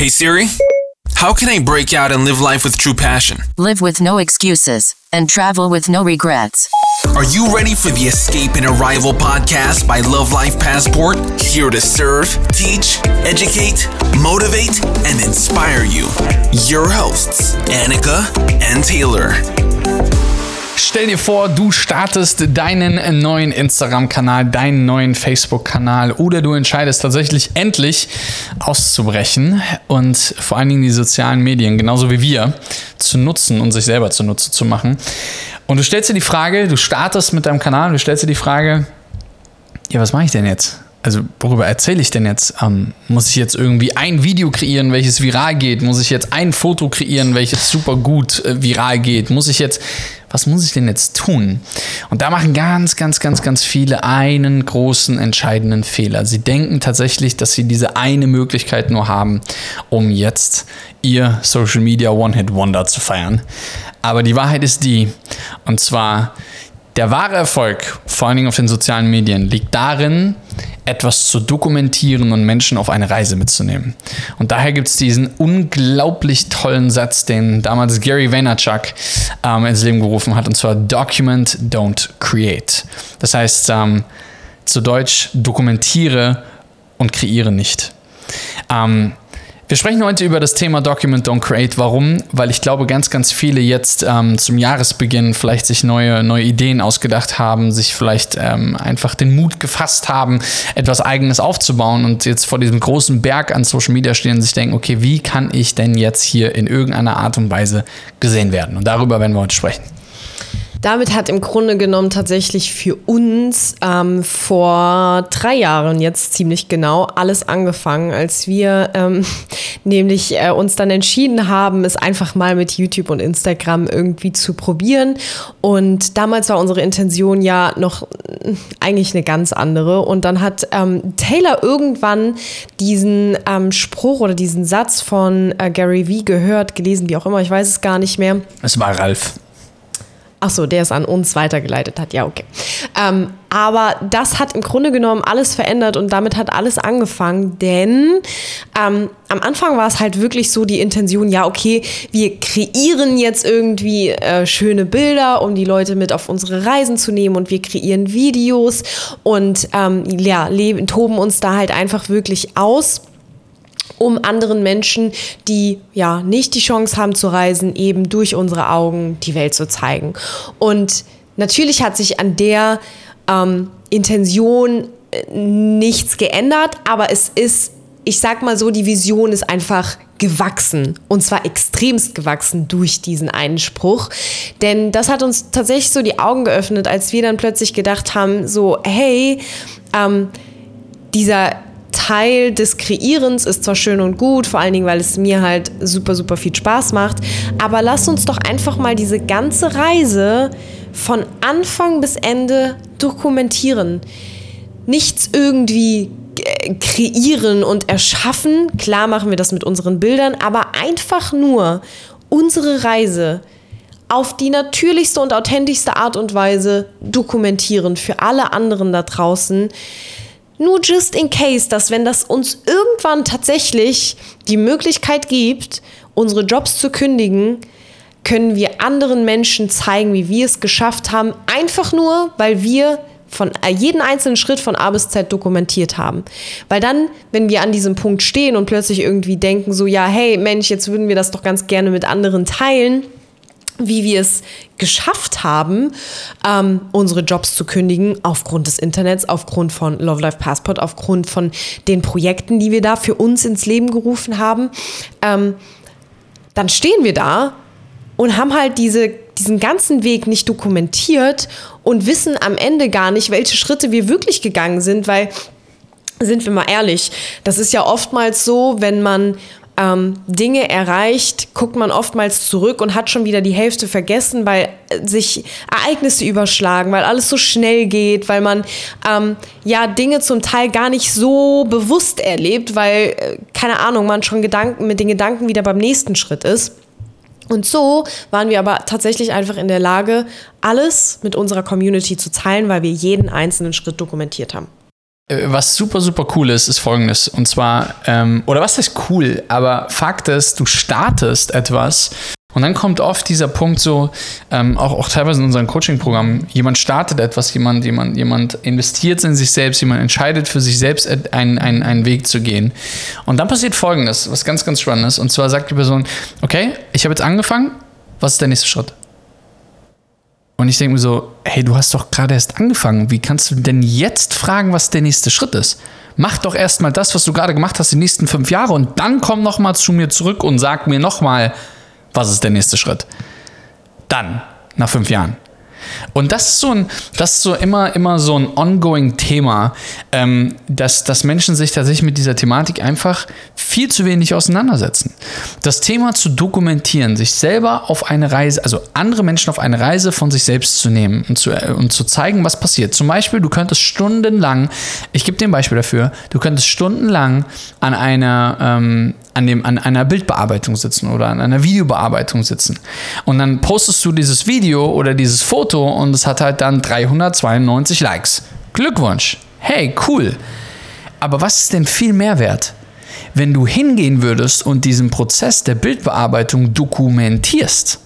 Hey Siri, how can I break out and live life with true passion? Live with no excuses and travel with no regrets. Are you ready for the Escape and Arrival podcast by Love Life Passport? Here to serve, teach, educate, motivate, and inspire you. Your hosts, Annika and Taylor. Stell dir vor, du startest deinen neuen Instagram-Kanal, deinen neuen Facebook-Kanal oder du entscheidest tatsächlich endlich auszubrechen und vor allen Dingen die sozialen Medien, genauso wie wir, zu nutzen und sich selber zunutze zu machen. Und du stellst dir die Frage, du startest mit deinem Kanal, du stellst dir die Frage, ja, was mache ich denn jetzt? Also worüber erzähle ich denn jetzt? Ähm, muss ich jetzt irgendwie ein Video kreieren, welches viral geht? Muss ich jetzt ein Foto kreieren, welches super gut äh, viral geht? Muss ich jetzt, was muss ich denn jetzt tun? Und da machen ganz, ganz, ganz, ganz viele einen großen, entscheidenden Fehler. Sie denken tatsächlich, dass sie diese eine Möglichkeit nur haben, um jetzt ihr Social Media One-Hit-Wonder zu feiern. Aber die Wahrheit ist die, und zwar, der wahre Erfolg, vor allen Dingen auf den sozialen Medien, liegt darin, etwas zu dokumentieren und Menschen auf eine Reise mitzunehmen. Und daher gibt es diesen unglaublich tollen Satz, den damals Gary Vaynerchuk ähm, ins Leben gerufen hat, und zwar Document, don't create. Das heißt, ähm, zu Deutsch, dokumentiere und kreiere nicht. Ähm, wir sprechen heute über das Thema Document Don't Create. Warum? Weil ich glaube, ganz, ganz viele jetzt ähm, zum Jahresbeginn vielleicht sich neue, neue Ideen ausgedacht haben, sich vielleicht ähm, einfach den Mut gefasst haben, etwas Eigenes aufzubauen und jetzt vor diesem großen Berg an Social Media stehen und sich denken, okay, wie kann ich denn jetzt hier in irgendeiner Art und Weise gesehen werden? Und darüber werden wir heute sprechen. Damit hat im Grunde genommen tatsächlich für uns ähm, vor drei Jahren jetzt ziemlich genau alles angefangen, als wir ähm, nämlich äh, uns dann entschieden haben, es einfach mal mit YouTube und Instagram irgendwie zu probieren. Und damals war unsere Intention ja noch äh, eigentlich eine ganz andere. Und dann hat ähm, Taylor irgendwann diesen ähm, Spruch oder diesen Satz von äh, Gary Vee gehört, gelesen, wie auch immer, ich weiß es gar nicht mehr. Es war Ralf. Ach so, der es an uns weitergeleitet hat. Ja, okay. Ähm, aber das hat im Grunde genommen alles verändert und damit hat alles angefangen, denn ähm, am Anfang war es halt wirklich so die Intention, ja, okay, wir kreieren jetzt irgendwie äh, schöne Bilder, um die Leute mit auf unsere Reisen zu nehmen und wir kreieren Videos und ähm, ja, leben, toben uns da halt einfach wirklich aus um anderen Menschen, die ja nicht die Chance haben zu reisen, eben durch unsere Augen die Welt zu zeigen. Und natürlich hat sich an der ähm, Intention äh, nichts geändert, aber es ist, ich sag mal so, die Vision ist einfach gewachsen und zwar extremst gewachsen durch diesen einen Spruch. Denn das hat uns tatsächlich so die Augen geöffnet, als wir dann plötzlich gedacht haben, so, hey, ähm, dieser Teil des Kreierens ist zwar schön und gut, vor allen Dingen, weil es mir halt super, super viel Spaß macht, aber lass uns doch einfach mal diese ganze Reise von Anfang bis Ende dokumentieren. Nichts irgendwie äh, kreieren und erschaffen, klar machen wir das mit unseren Bildern, aber einfach nur unsere Reise auf die natürlichste und authentischste Art und Weise dokumentieren für alle anderen da draußen nur just in case, dass wenn das uns irgendwann tatsächlich die Möglichkeit gibt, unsere Jobs zu kündigen, können wir anderen Menschen zeigen, wie wir es geschafft haben, einfach nur, weil wir von äh, jeden einzelnen Schritt von A bis Z dokumentiert haben. Weil dann, wenn wir an diesem Punkt stehen und plötzlich irgendwie denken, so, ja, hey Mensch, jetzt würden wir das doch ganz gerne mit anderen teilen, wie wir es geschafft haben, ähm, unsere Jobs zu kündigen aufgrund des Internets, aufgrund von Love Life Passport, aufgrund von den Projekten, die wir da für uns ins Leben gerufen haben, ähm, dann stehen wir da und haben halt diese, diesen ganzen Weg nicht dokumentiert und wissen am Ende gar nicht, welche Schritte wir wirklich gegangen sind, weil sind wir mal ehrlich, das ist ja oftmals so, wenn man ähm, Dinge erreicht, guckt man oftmals zurück und hat schon wieder die Hälfte vergessen, weil äh, sich Ereignisse überschlagen, weil alles so schnell geht, weil man ähm, ja Dinge zum Teil gar nicht so bewusst erlebt, weil, äh, keine Ahnung, man schon Gedanken mit den Gedanken wieder beim nächsten Schritt ist. Und so waren wir aber tatsächlich einfach in der Lage, alles mit unserer Community zu teilen, weil wir jeden einzelnen Schritt dokumentiert haben. Äh, was super, super cool ist, ist folgendes. Und zwar, ähm, oder was heißt cool, aber Fakt ist, du startest etwas und dann kommt oft dieser Punkt so, ähm, auch, auch teilweise in unseren Coaching-Programmen, jemand startet etwas, jemand, jemand, jemand investiert in sich selbst, jemand entscheidet für sich selbst einen, einen, einen Weg zu gehen. Und dann passiert Folgendes, was ganz, ganz spannend ist. Und zwar sagt die Person, okay, ich habe jetzt angefangen, was ist der nächste Schritt? Und ich denke mir so, hey, du hast doch gerade erst angefangen. Wie kannst du denn jetzt fragen, was der nächste Schritt ist? Mach doch erstmal das, was du gerade gemacht hast, die nächsten fünf Jahre und dann komm nochmal zu mir zurück und sag mir nochmal, was ist der nächste Schritt. Dann, nach fünf Jahren. Und das ist so ein, das ist so immer, immer so ein ongoing Thema, ähm, dass, dass Menschen sich tatsächlich mit dieser Thematik einfach viel zu wenig auseinandersetzen. Das Thema zu dokumentieren, sich selber auf eine Reise, also andere Menschen auf eine Reise von sich selbst zu nehmen und zu, äh, und zu zeigen, was passiert. Zum Beispiel, du könntest stundenlang, ich gebe dir ein Beispiel dafür, du könntest stundenlang an einer, ähm, an, dem, an einer Bildbearbeitung sitzen oder an einer Videobearbeitung sitzen. Und dann postest du dieses Video oder dieses Foto und es hat halt dann 392 Likes. Glückwunsch. Hey, cool. Aber was ist denn viel mehr wert? Wenn du hingehen würdest und diesen Prozess der Bildbearbeitung dokumentierst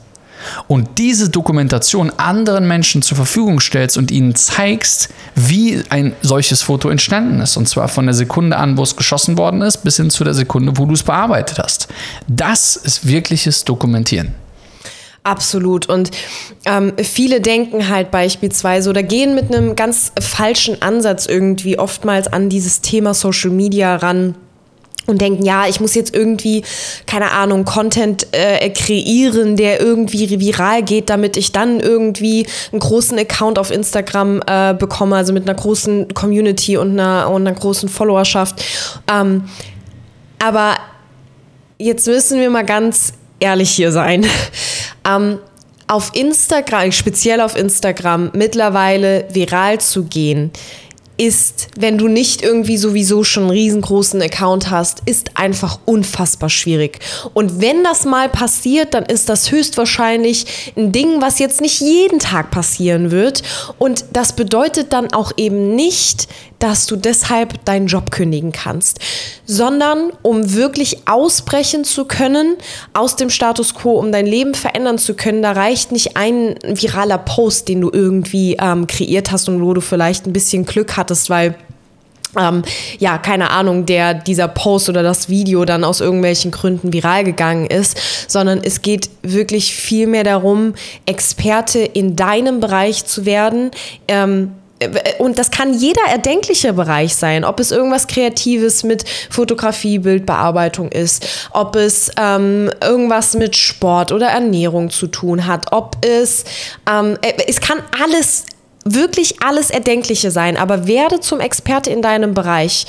und diese Dokumentation anderen Menschen zur Verfügung stellst und ihnen zeigst, wie ein solches Foto entstanden ist. Und zwar von der Sekunde an, wo es geschossen worden ist, bis hin zu der Sekunde, wo du es bearbeitet hast. Das ist wirkliches Dokumentieren. Absolut. Und ähm, viele denken halt beispielsweise oder gehen mit einem ganz falschen Ansatz irgendwie oftmals an dieses Thema Social Media ran und denken, ja, ich muss jetzt irgendwie, keine Ahnung, Content äh, kreieren, der irgendwie viral geht, damit ich dann irgendwie einen großen Account auf Instagram äh, bekomme, also mit einer großen Community und einer, und einer großen Followerschaft. Ähm, aber jetzt müssen wir mal ganz ehrlich hier sein. ähm, auf Instagram, speziell auf Instagram, mittlerweile viral zu gehen, ist, wenn du nicht irgendwie sowieso schon einen riesengroßen Account hast, ist einfach unfassbar schwierig. Und wenn das mal passiert, dann ist das höchstwahrscheinlich ein Ding, was jetzt nicht jeden Tag passieren wird. Und das bedeutet dann auch eben nicht, dass du deshalb deinen Job kündigen kannst, sondern um wirklich ausbrechen zu können aus dem Status quo, um dein Leben verändern zu können, da reicht nicht ein viraler Post, den du irgendwie ähm, kreiert hast und wo du vielleicht ein bisschen Glück hattest, weil ähm, ja, keine Ahnung, der dieser Post oder das Video dann aus irgendwelchen Gründen viral gegangen ist, sondern es geht wirklich viel mehr darum, Experte in deinem Bereich zu werden. Ähm, und das kann jeder erdenkliche Bereich sein, ob es irgendwas Kreatives mit Fotografie, Bildbearbeitung ist, ob es ähm, irgendwas mit Sport oder Ernährung zu tun hat, ob es, ähm, äh, es kann alles, wirklich alles Erdenkliche sein, aber werde zum Experte in deinem Bereich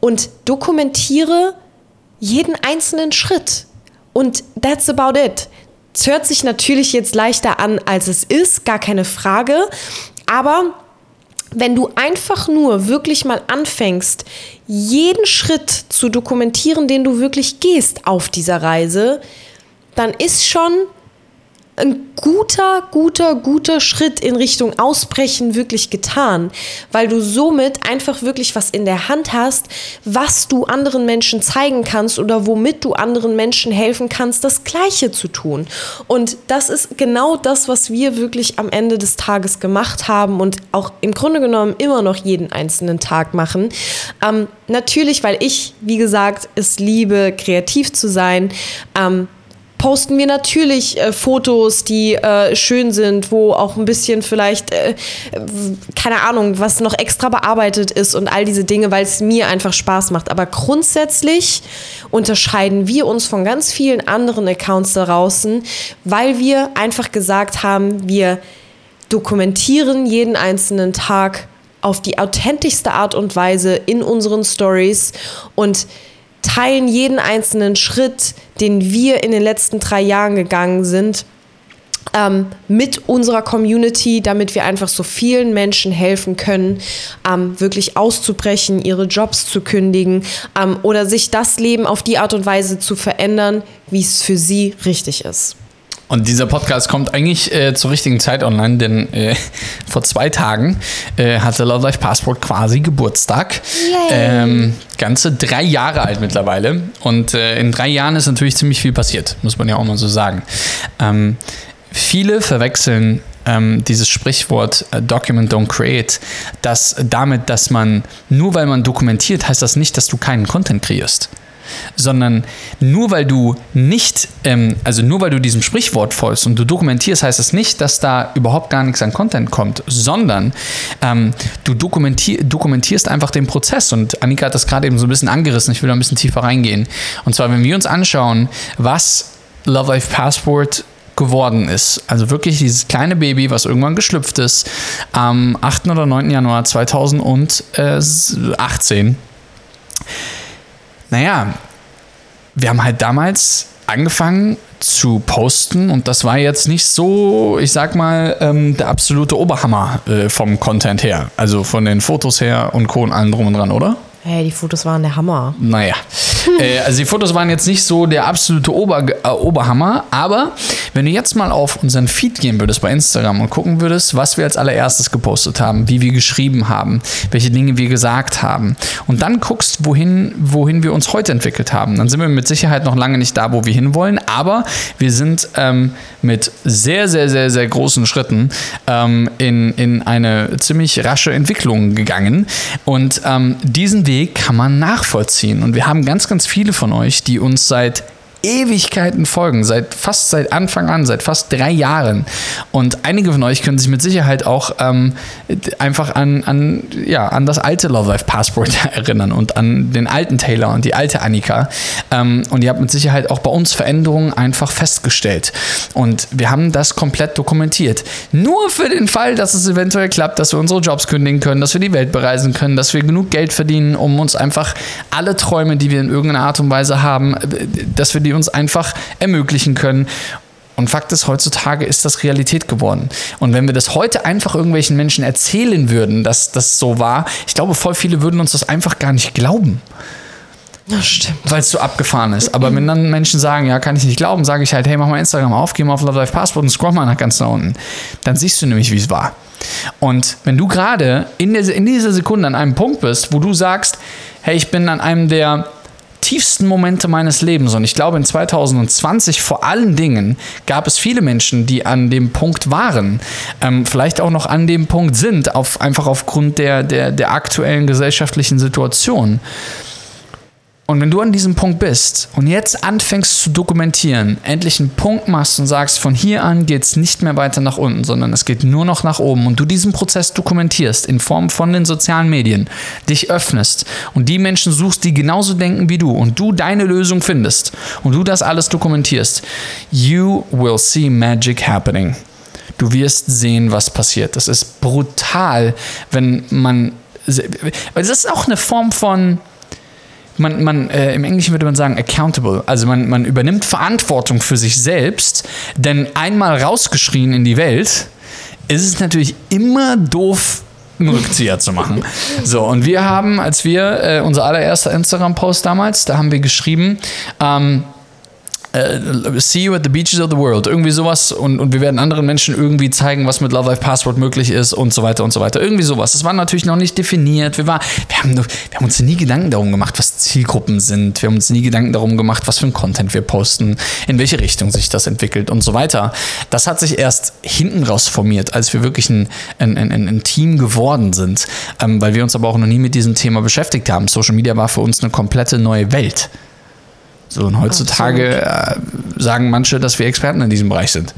und dokumentiere jeden einzelnen Schritt. Und that's about it. Es hört sich natürlich jetzt leichter an, als es ist, gar keine Frage. Aber wenn du einfach nur wirklich mal anfängst, jeden Schritt zu dokumentieren, den du wirklich gehst auf dieser Reise, dann ist schon ein guter, guter, guter Schritt in Richtung Ausbrechen wirklich getan, weil du somit einfach wirklich was in der Hand hast, was du anderen Menschen zeigen kannst oder womit du anderen Menschen helfen kannst, das Gleiche zu tun. Und das ist genau das, was wir wirklich am Ende des Tages gemacht haben und auch im Grunde genommen immer noch jeden einzelnen Tag machen. Ähm, natürlich, weil ich, wie gesagt, es liebe, kreativ zu sein. Ähm, posten wir natürlich äh, Fotos, die äh, schön sind, wo auch ein bisschen vielleicht, äh, keine Ahnung, was noch extra bearbeitet ist und all diese Dinge, weil es mir einfach Spaß macht. Aber grundsätzlich unterscheiden wir uns von ganz vielen anderen Accounts da draußen, weil wir einfach gesagt haben, wir dokumentieren jeden einzelnen Tag auf die authentischste Art und Weise in unseren Stories und teilen jeden einzelnen Schritt, den wir in den letzten drei Jahren gegangen sind, ähm, mit unserer Community, damit wir einfach so vielen Menschen helfen können, ähm, wirklich auszubrechen, ihre Jobs zu kündigen ähm, oder sich das Leben auf die Art und Weise zu verändern, wie es für sie richtig ist. Und dieser Podcast kommt eigentlich äh, zur richtigen Zeit online, denn äh, vor zwei Tagen äh, hatte Love Life Passport quasi Geburtstag. Ähm, ganze drei Jahre alt mittlerweile. Und äh, in drei Jahren ist natürlich ziemlich viel passiert, muss man ja auch mal so sagen. Ähm, viele verwechseln ähm, dieses Sprichwort äh, Document Don't Create, dass damit, dass man nur weil man dokumentiert, heißt das nicht, dass du keinen Content kreierst sondern nur weil du nicht, ähm, also nur weil du diesem Sprichwort folgst und du dokumentierst, heißt es das nicht, dass da überhaupt gar nichts an Content kommt, sondern ähm, du dokumentier dokumentierst einfach den Prozess. Und Annika hat das gerade eben so ein bisschen angerissen, ich will da ein bisschen tiefer reingehen. Und zwar, wenn wir uns anschauen, was Love Life Passport geworden ist. Also wirklich dieses kleine Baby, was irgendwann geschlüpft ist, am 8. oder 9. Januar 2018 naja, wir haben halt damals angefangen zu posten und das war jetzt nicht so, ich sag mal, ähm, der absolute Oberhammer äh, vom Content her. Also von den Fotos her und Co. und allem drum und dran, oder? Hey, die Fotos waren der Hammer. Naja. äh, also die Fotos waren jetzt nicht so der absolute Ober, äh, Oberhammer, aber wenn du jetzt mal auf unseren Feed gehen würdest bei Instagram und gucken würdest, was wir als allererstes gepostet haben, wie wir geschrieben haben, welche Dinge wir gesagt haben und dann guckst, wohin, wohin wir uns heute entwickelt haben, dann sind wir mit Sicherheit noch lange nicht da, wo wir hinwollen, aber wir sind ähm, mit sehr, sehr, sehr, sehr großen Schritten ähm, in, in eine ziemlich rasche Entwicklung gegangen und ähm, diesen Weg Weg kann man nachvollziehen. Und wir haben ganz, ganz viele von euch, die uns seit Ewigkeiten folgen, seit fast seit Anfang an, seit fast drei Jahren. Und einige von euch können sich mit Sicherheit auch ähm, einfach an, an, ja, an das alte Love Life Passport erinnern und an den alten Taylor und die alte Annika. Ähm, und ihr habt mit Sicherheit auch bei uns Veränderungen einfach festgestellt. Und wir haben das komplett dokumentiert. Nur für den Fall, dass es eventuell klappt, dass wir unsere Jobs kündigen können, dass wir die Welt bereisen können, dass wir genug Geld verdienen, um uns einfach alle Träume, die wir in irgendeiner Art und Weise haben, dass wir die die uns einfach ermöglichen können. Und Fakt ist, heutzutage ist das Realität geworden. Und wenn wir das heute einfach irgendwelchen Menschen erzählen würden, dass das so war, ich glaube, voll viele würden uns das einfach gar nicht glauben. Das stimmt. Weil es so abgefahren ist. Aber wenn dann Menschen sagen, ja, kann ich nicht glauben, sage ich halt, hey, mach mal Instagram auf, geh mal auf Love Life Passport und scroll mal nach ganz nach unten. Dann siehst du nämlich, wie es war. Und wenn du gerade in, in dieser Sekunde an einem Punkt bist, wo du sagst, hey, ich bin an einem der tiefsten Momente meines Lebens. Und ich glaube, in 2020 vor allen Dingen gab es viele Menschen, die an dem Punkt waren, ähm, vielleicht auch noch an dem Punkt sind, auf, einfach aufgrund der, der, der aktuellen gesellschaftlichen Situation. Und wenn du an diesem Punkt bist und jetzt anfängst zu dokumentieren, endlich einen Punkt machst und sagst, von hier an geht es nicht mehr weiter nach unten, sondern es geht nur noch nach oben und du diesen Prozess dokumentierst in Form von den sozialen Medien, dich öffnest und die Menschen suchst, die genauso denken wie du und du deine Lösung findest und du das alles dokumentierst, you will see magic happening. Du wirst sehen, was passiert. Das ist brutal, wenn man. Es ist auch eine Form von man, man äh, im Englischen würde man sagen accountable. Also man, man übernimmt Verantwortung für sich selbst, denn einmal rausgeschrien in die Welt, ist es natürlich immer doof, einen Rückzieher zu machen. So, und wir haben, als wir, äh, unser allererster Instagram-Post damals, da haben wir geschrieben, ähm, Uh, see you at the beaches of the world. Irgendwie sowas. Und, und wir werden anderen Menschen irgendwie zeigen, was mit Love Life Passport möglich ist und so weiter und so weiter. Irgendwie sowas. Das war natürlich noch nicht definiert. Wir, war, wir, haben, wir haben uns nie Gedanken darum gemacht, was Zielgruppen sind. Wir haben uns nie Gedanken darum gemacht, was für ein Content wir posten, in welche Richtung sich das entwickelt und so weiter. Das hat sich erst hinten raus formiert, als wir wirklich ein, ein, ein, ein Team geworden sind. Ähm, weil wir uns aber auch noch nie mit diesem Thema beschäftigt haben. Social Media war für uns eine komplette neue Welt. So, und heutzutage äh, sagen manche, dass wir Experten in diesem Bereich sind.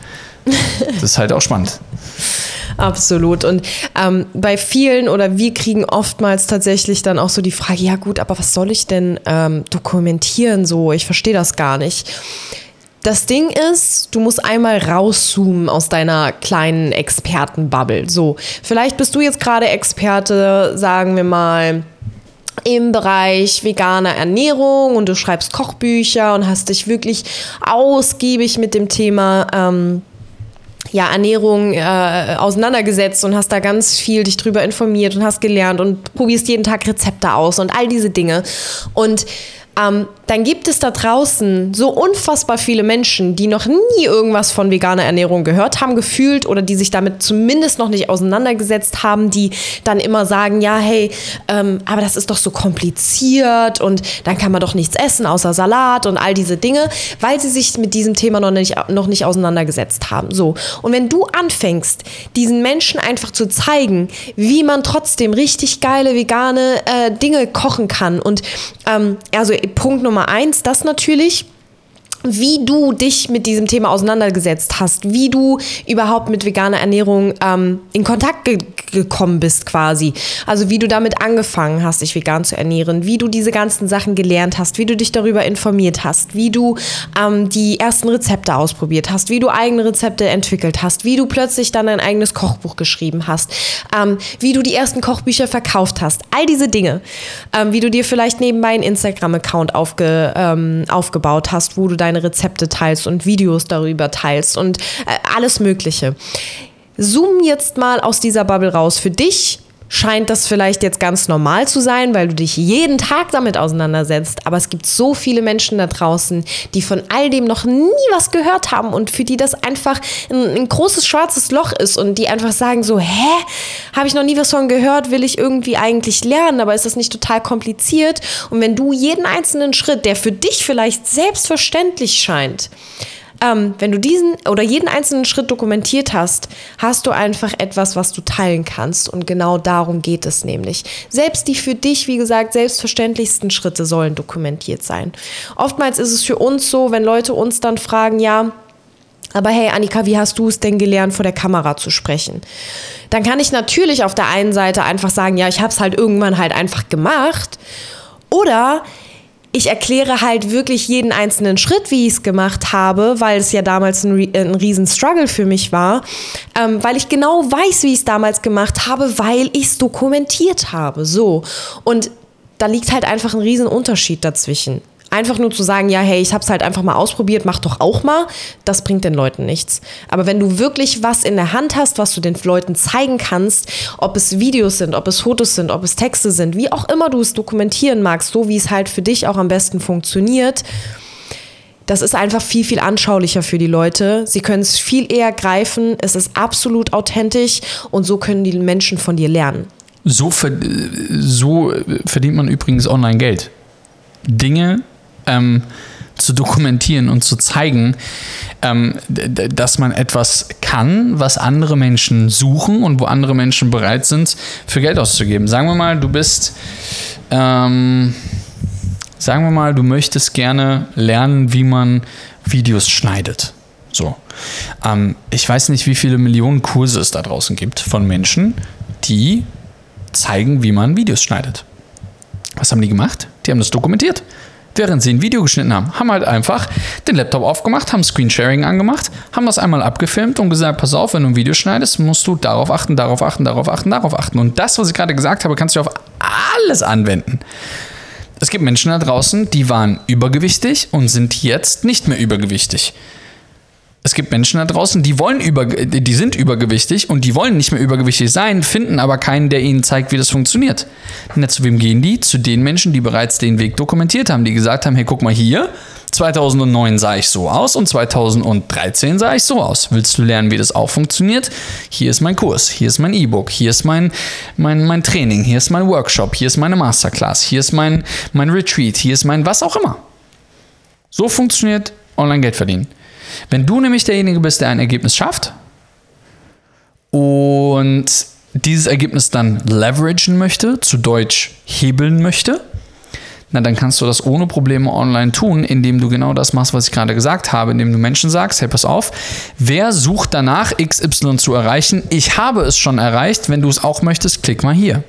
Das ist halt auch spannend. Absolut. Und ähm, bei vielen oder wir kriegen oftmals tatsächlich dann auch so die Frage, ja gut, aber was soll ich denn ähm, dokumentieren so? Ich verstehe das gar nicht. Das Ding ist, du musst einmal rauszoomen aus deiner kleinen Expertenbubble. So, vielleicht bist du jetzt gerade Experte, sagen wir mal, im Bereich veganer Ernährung und du schreibst Kochbücher und hast dich wirklich ausgiebig mit dem Thema ähm, ja, Ernährung äh, auseinandergesetzt und hast da ganz viel dich drüber informiert und hast gelernt und probierst jeden Tag Rezepte aus und all diese Dinge. Und ähm, dann gibt es da draußen so unfassbar viele Menschen, die noch nie irgendwas von veganer Ernährung gehört haben, gefühlt oder die sich damit zumindest noch nicht auseinandergesetzt haben, die dann immer sagen, ja, hey, ähm, aber das ist doch so kompliziert und dann kann man doch nichts essen außer Salat und all diese Dinge, weil sie sich mit diesem Thema noch nicht, noch nicht auseinandergesetzt haben. So. Und wenn du anfängst, diesen Menschen einfach zu zeigen, wie man trotzdem richtig geile vegane äh, Dinge kochen kann und ähm, also Punkt Nummer eins, das natürlich wie du dich mit diesem Thema auseinandergesetzt hast, wie du überhaupt mit veganer Ernährung ähm, in Kontakt ge gekommen bist quasi. Also wie du damit angefangen hast, dich vegan zu ernähren, wie du diese ganzen Sachen gelernt hast, wie du dich darüber informiert hast, wie du ähm, die ersten Rezepte ausprobiert hast, wie du eigene Rezepte entwickelt hast, wie du plötzlich dann ein eigenes Kochbuch geschrieben hast, ähm, wie du die ersten Kochbücher verkauft hast. All diese Dinge, ähm, wie du dir vielleicht nebenbei einen Instagram-Account aufge, ähm, aufgebaut hast, wo du deine deine Rezepte teilst und Videos darüber teilst und äh, alles Mögliche. Zoom jetzt mal aus dieser Bubble raus. Für dich scheint das vielleicht jetzt ganz normal zu sein, weil du dich jeden Tag damit auseinandersetzt. Aber es gibt so viele Menschen da draußen, die von all dem noch nie was gehört haben und für die das einfach ein, ein großes schwarzes Loch ist und die einfach sagen so, hä, habe ich noch nie was von gehört, will ich irgendwie eigentlich lernen, aber ist das nicht total kompliziert? Und wenn du jeden einzelnen Schritt, der für dich vielleicht selbstverständlich scheint, ähm, wenn du diesen oder jeden einzelnen Schritt dokumentiert hast, hast du einfach etwas, was du teilen kannst. Und genau darum geht es nämlich. Selbst die für dich, wie gesagt, selbstverständlichsten Schritte sollen dokumentiert sein. Oftmals ist es für uns so, wenn Leute uns dann fragen, ja, aber hey, Annika, wie hast du es denn gelernt, vor der Kamera zu sprechen? Dann kann ich natürlich auf der einen Seite einfach sagen, ja, ich habe es halt irgendwann halt einfach gemacht. Oder ich erkläre halt wirklich jeden einzelnen Schritt, wie ich es gemacht habe, weil es ja damals ein, ein riesen Struggle für mich war, ähm, weil ich genau weiß, wie ich es damals gemacht habe, weil ich es dokumentiert habe. So. Und da liegt halt einfach ein riesen Unterschied dazwischen. Einfach nur zu sagen, ja, hey, ich habe es halt einfach mal ausprobiert, mach doch auch mal, das bringt den Leuten nichts. Aber wenn du wirklich was in der Hand hast, was du den Leuten zeigen kannst, ob es Videos sind, ob es Fotos sind, ob es Texte sind, wie auch immer du es dokumentieren magst, so wie es halt für dich auch am besten funktioniert, das ist einfach viel, viel anschaulicher für die Leute. Sie können es viel eher greifen, es ist absolut authentisch und so können die Menschen von dir lernen. So, so verdient man übrigens online Geld. Dinge ähm, zu dokumentieren und zu zeigen, ähm, dass man etwas kann, was andere Menschen suchen und wo andere Menschen bereit sind, für Geld auszugeben. Sagen wir mal, du bist, ähm, sagen wir mal, du möchtest gerne lernen, wie man Videos schneidet. So. Ähm, ich weiß nicht, wie viele Millionen Kurse es da draußen gibt von Menschen, die zeigen, wie man Videos schneidet. Was haben die gemacht? Die haben das dokumentiert während sie ein Video geschnitten haben, haben halt einfach den Laptop aufgemacht, haben Screensharing angemacht, haben das einmal abgefilmt und gesagt, pass auf, wenn du ein Video schneidest, musst du darauf achten, darauf achten, darauf achten, darauf achten. Und das, was ich gerade gesagt habe, kannst du auf alles anwenden. Es gibt Menschen da draußen, die waren übergewichtig und sind jetzt nicht mehr übergewichtig es gibt Menschen da draußen, die wollen über, die sind übergewichtig und die wollen nicht mehr übergewichtig sein, finden aber keinen, der ihnen zeigt, wie das funktioniert. Na, zu wem gehen die? Zu den Menschen, die bereits den Weg dokumentiert haben, die gesagt haben, hey, guck mal hier, 2009 sah ich so aus und 2013 sah ich so aus. Willst du lernen, wie das auch funktioniert? Hier ist mein Kurs, hier ist mein E-Book, hier ist mein, mein, mein Training, hier ist mein Workshop, hier ist meine Masterclass, hier ist mein, mein Retreat, hier ist mein was auch immer. So funktioniert Online-Geld verdienen. Wenn du nämlich derjenige bist, der ein Ergebnis schafft und dieses Ergebnis dann leveragen möchte, zu Deutsch hebeln möchte, na dann kannst du das ohne Probleme online tun, indem du genau das machst, was ich gerade gesagt habe, indem du Menschen sagst, hey, pass auf, wer sucht danach XY zu erreichen? Ich habe es schon erreicht, wenn du es auch möchtest, klick mal hier.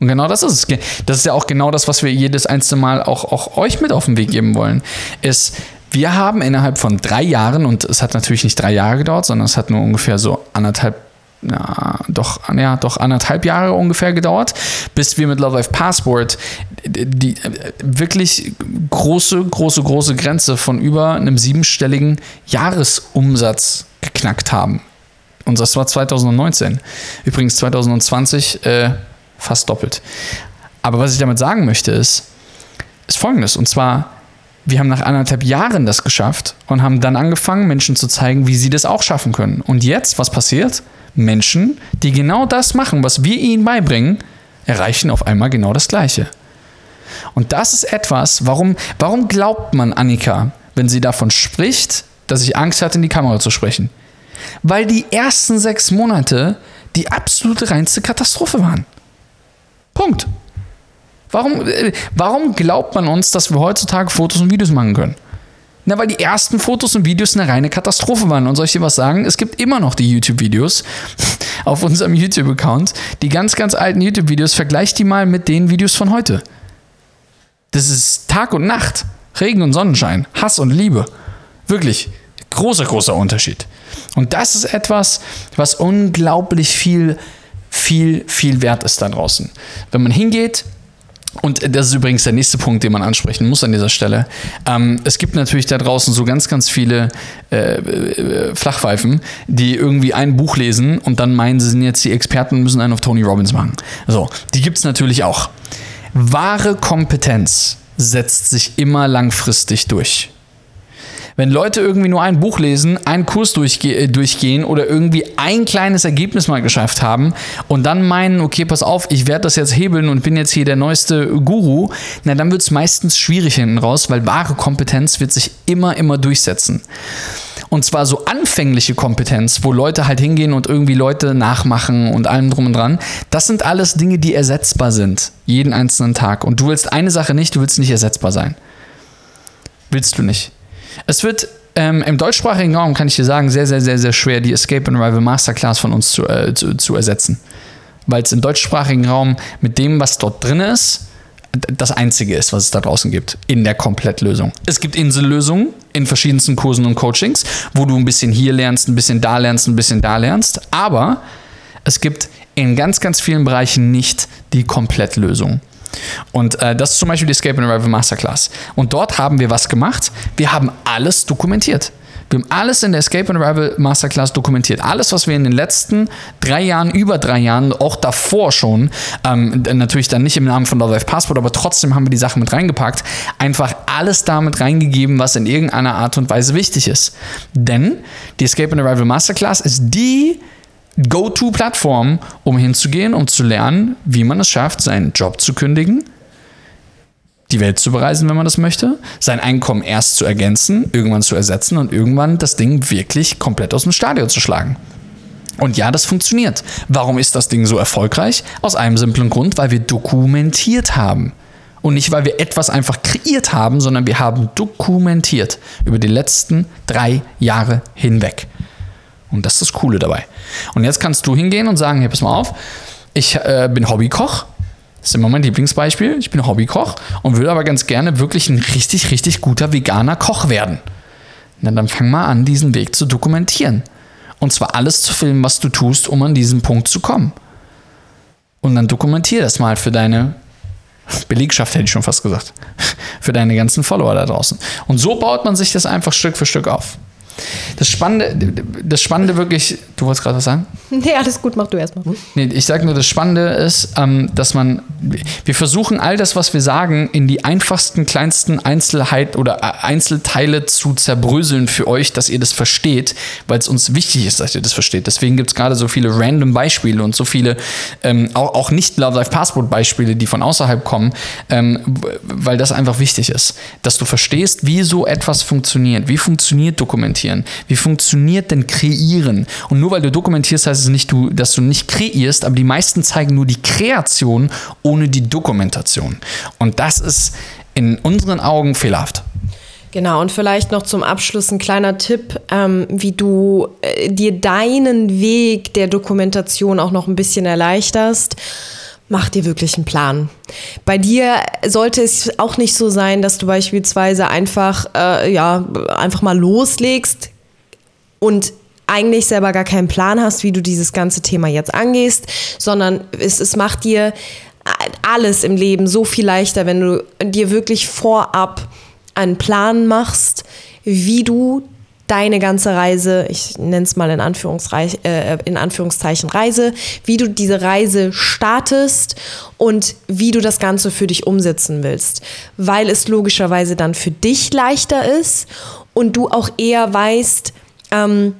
Und genau das ist es. Das ist ja auch genau das, was wir jedes einzelne Mal auch, auch euch mit auf den Weg geben wollen. Ist, wir haben innerhalb von drei Jahren, und es hat natürlich nicht drei Jahre gedauert, sondern es hat nur ungefähr so anderthalb ja, doch, ja, doch anderthalb Jahre ungefähr gedauert, bis wir mit Love Life Passport die wirklich große, große, große Grenze von über einem siebenstelligen Jahresumsatz geknackt haben. Und das war 2019. Übrigens 2020 äh, fast doppelt. Aber was ich damit sagen möchte ist, ist folgendes. Und zwar, wir haben nach anderthalb Jahren das geschafft und haben dann angefangen, Menschen zu zeigen, wie sie das auch schaffen können. Und jetzt, was passiert? Menschen, die genau das machen, was wir ihnen beibringen, erreichen auf einmal genau das Gleiche. Und das ist etwas, warum, warum glaubt man Annika, wenn sie davon spricht, dass ich Angst hatte, in die Kamera zu sprechen? Weil die ersten sechs Monate die absolute reinste Katastrophe waren. Punkt. Warum, äh, warum glaubt man uns, dass wir heutzutage Fotos und Videos machen können? Na, weil die ersten Fotos und Videos eine reine Katastrophe waren. Und soll ich dir was sagen? Es gibt immer noch die YouTube-Videos auf unserem YouTube-Account. Die ganz, ganz alten YouTube-Videos, vergleich die mal mit den Videos von heute. Das ist Tag und Nacht. Regen und Sonnenschein. Hass und Liebe. Wirklich. Großer, großer Unterschied. Und das ist etwas, was unglaublich viel, viel, viel wert ist da draußen. Wenn man hingeht, und das ist übrigens der nächste Punkt, den man ansprechen muss an dieser Stelle. Ähm, es gibt natürlich da draußen so ganz, ganz viele äh, äh, Flachpfeifen, die irgendwie ein Buch lesen und dann meinen, sie sind jetzt die Experten und müssen einen auf Tony Robbins machen. So, die gibt es natürlich auch. Wahre Kompetenz setzt sich immer langfristig durch. Wenn Leute irgendwie nur ein Buch lesen, einen Kurs durchge äh, durchgehen oder irgendwie ein kleines Ergebnis mal geschafft haben und dann meinen, okay, pass auf, ich werde das jetzt hebeln und bin jetzt hier der neueste Guru, na dann wird es meistens schwierig hinten raus, weil wahre Kompetenz wird sich immer, immer durchsetzen. Und zwar so anfängliche Kompetenz, wo Leute halt hingehen und irgendwie Leute nachmachen und allem drum und dran. Das sind alles Dinge, die ersetzbar sind. Jeden einzelnen Tag. Und du willst eine Sache nicht, du willst nicht ersetzbar sein. Willst du nicht. Es wird ähm, im deutschsprachigen Raum, kann ich dir sagen, sehr, sehr, sehr, sehr schwer, die Escape and Arrival Masterclass von uns zu, äh, zu, zu ersetzen. Weil es im deutschsprachigen Raum mit dem, was dort drin ist, das einzige ist, was es da draußen gibt, in der Komplettlösung. Es gibt Insellösungen in verschiedensten Kursen und Coachings, wo du ein bisschen hier lernst, ein bisschen da lernst, ein bisschen da lernst, aber es gibt in ganz, ganz vielen Bereichen nicht die Komplettlösung. Und äh, das ist zum Beispiel die Escape and Arrival Masterclass. Und dort haben wir was gemacht. Wir haben alles dokumentiert. Wir haben alles in der Escape and Arrival Masterclass dokumentiert. Alles, was wir in den letzten drei Jahren, über drei Jahren, auch davor schon, ähm, natürlich dann nicht im Namen von Love Life Passport, aber trotzdem haben wir die Sachen mit reingepackt, einfach alles damit reingegeben, was in irgendeiner Art und Weise wichtig ist. Denn die Escape and Arrival Masterclass ist die Go-To-Plattform, um hinzugehen, um zu lernen, wie man es schafft, seinen Job zu kündigen, die Welt zu bereisen, wenn man das möchte, sein Einkommen erst zu ergänzen, irgendwann zu ersetzen und irgendwann das Ding wirklich komplett aus dem Stadion zu schlagen. Und ja, das funktioniert. Warum ist das Ding so erfolgreich? Aus einem simplen Grund, weil wir dokumentiert haben. Und nicht, weil wir etwas einfach kreiert haben, sondern wir haben dokumentiert über die letzten drei Jahre hinweg. Und das ist das Coole dabei. Und jetzt kannst du hingehen und sagen, hey, pass mal auf, ich äh, bin Hobbykoch. Das ist immer mein Lieblingsbeispiel. Ich bin Hobbykoch und will aber ganz gerne wirklich ein richtig, richtig guter veganer Koch werden. Na, dann fang mal an, diesen Weg zu dokumentieren. Und zwar alles zu filmen, was du tust, um an diesen Punkt zu kommen. Und dann dokumentier das mal für deine Belegschaft, hätte ich schon fast gesagt. Für deine ganzen Follower da draußen. Und so baut man sich das einfach Stück für Stück auf. Das Spannende, das Spannende wirklich, du wolltest gerade was sagen? Nee, alles gut, mach du erstmal. Nee, ich sage nur, das Spannende ist, ähm, dass man, wir versuchen all das, was wir sagen, in die einfachsten, kleinsten Einzelheit oder äh, Einzelteile zu zerbröseln für euch, dass ihr das versteht, weil es uns wichtig ist, dass ihr das versteht. Deswegen gibt es gerade so viele random Beispiele und so viele, ähm, auch, auch nicht Love Life Passport Beispiele, die von außerhalb kommen, ähm, weil das einfach wichtig ist, dass du verstehst, wie so etwas funktioniert, wie funktioniert Dokumentieren, wie funktioniert denn Kreieren. Und nur weil du dokumentierst, heißt es nicht, du, dass du nicht kreierst, aber die meisten zeigen nur die Kreation ohne die Dokumentation. Und das ist in unseren Augen fehlerhaft. Genau, und vielleicht noch zum Abschluss ein kleiner Tipp, ähm, wie du äh, dir deinen Weg der Dokumentation auch noch ein bisschen erleichterst. Mach dir wirklich einen Plan. Bei dir sollte es auch nicht so sein, dass du beispielsweise einfach, äh, ja, einfach mal loslegst und eigentlich selber gar keinen Plan hast, wie du dieses ganze Thema jetzt angehst, sondern es, es macht dir alles im Leben so viel leichter, wenn du dir wirklich vorab einen Plan machst, wie du deine ganze Reise, ich nenne es mal in, äh, in Anführungszeichen Reise, wie du diese Reise startest und wie du das Ganze für dich umsetzen willst, weil es logischerweise dann für dich leichter ist und du auch eher weißt, ähm,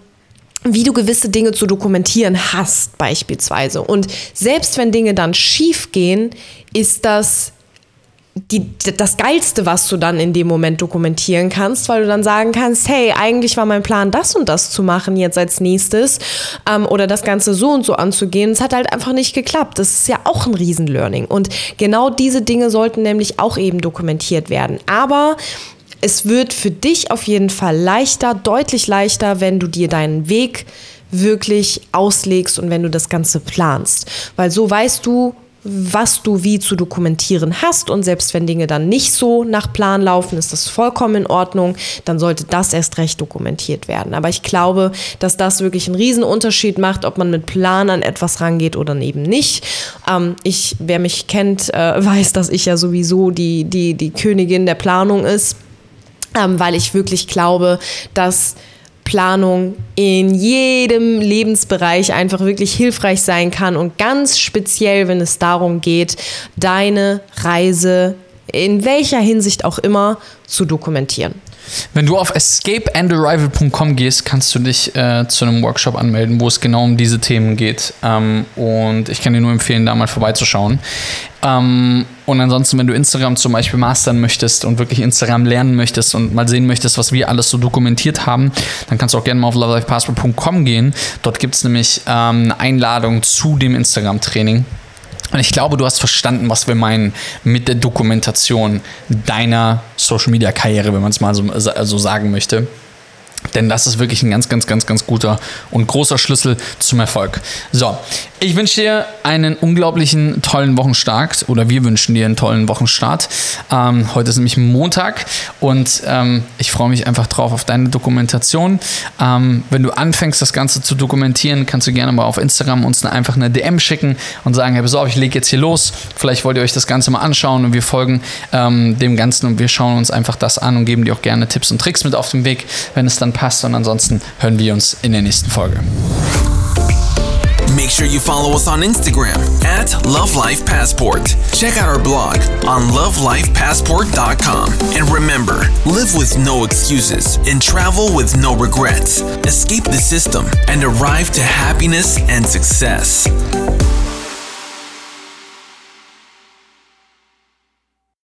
wie du gewisse Dinge zu dokumentieren hast, beispielsweise. Und selbst wenn Dinge dann schief gehen, ist das die, das Geilste, was du dann in dem Moment dokumentieren kannst, weil du dann sagen kannst, hey, eigentlich war mein Plan, das und das zu machen jetzt als nächstes ähm, oder das Ganze so und so anzugehen. Es hat halt einfach nicht geklappt. Das ist ja auch ein Riesen-Learning. Und genau diese Dinge sollten nämlich auch eben dokumentiert werden. Aber es wird für dich auf jeden Fall leichter, deutlich leichter, wenn du dir deinen Weg wirklich auslegst und wenn du das Ganze planst. Weil so weißt du, was du wie zu dokumentieren hast und selbst wenn Dinge dann nicht so nach Plan laufen, ist das vollkommen in Ordnung, dann sollte das erst recht dokumentiert werden. Aber ich glaube, dass das wirklich einen riesen Unterschied macht, ob man mit Plan an etwas rangeht oder eben nicht. Ähm, ich, wer mich kennt, äh, weiß, dass ich ja sowieso die, die, die Königin der Planung ist ähm, weil ich wirklich glaube, dass Planung in jedem Lebensbereich einfach wirklich hilfreich sein kann und ganz speziell, wenn es darum geht, deine Reise in welcher Hinsicht auch immer zu dokumentieren. Wenn du auf escapeandarrival.com gehst, kannst du dich äh, zu einem Workshop anmelden, wo es genau um diese Themen geht. Ähm, und ich kann dir nur empfehlen, da mal vorbeizuschauen. Ähm, und ansonsten, wenn du Instagram zum Beispiel mastern möchtest und wirklich Instagram lernen möchtest und mal sehen möchtest, was wir alles so dokumentiert haben, dann kannst du auch gerne mal auf lovelifepassport.com gehen. Dort gibt es nämlich ähm, eine Einladung zu dem Instagram-Training. Und ich glaube, du hast verstanden, was wir meinen mit der Dokumentation deiner Social Media Karriere, wenn man es mal so, so sagen möchte. Denn das ist wirklich ein ganz, ganz, ganz, ganz guter und großer Schlüssel zum Erfolg. So, ich wünsche dir einen unglaublichen tollen Wochenstart oder wir wünschen dir einen tollen Wochenstart. Ähm, heute ist nämlich Montag und ähm, ich freue mich einfach drauf auf deine Dokumentation. Ähm, wenn du anfängst, das Ganze zu dokumentieren, kannst du gerne mal auf Instagram uns einfach eine DM schicken und sagen, hey, pass auf, ich lege jetzt hier los. Vielleicht wollt ihr euch das Ganze mal anschauen und wir folgen ähm, dem Ganzen und wir schauen uns einfach das an und geben dir auch gerne Tipps und Tricks mit auf den Weg, wenn es dann passt. Und ansonsten hören wir uns in der nächsten Folge. Make sure you follow us on Instagram at Love Life Passport. Check out our blog on lovelifepassport.com. And remember, live with no excuses and travel with no regrets. Escape the system and arrive to happiness and success.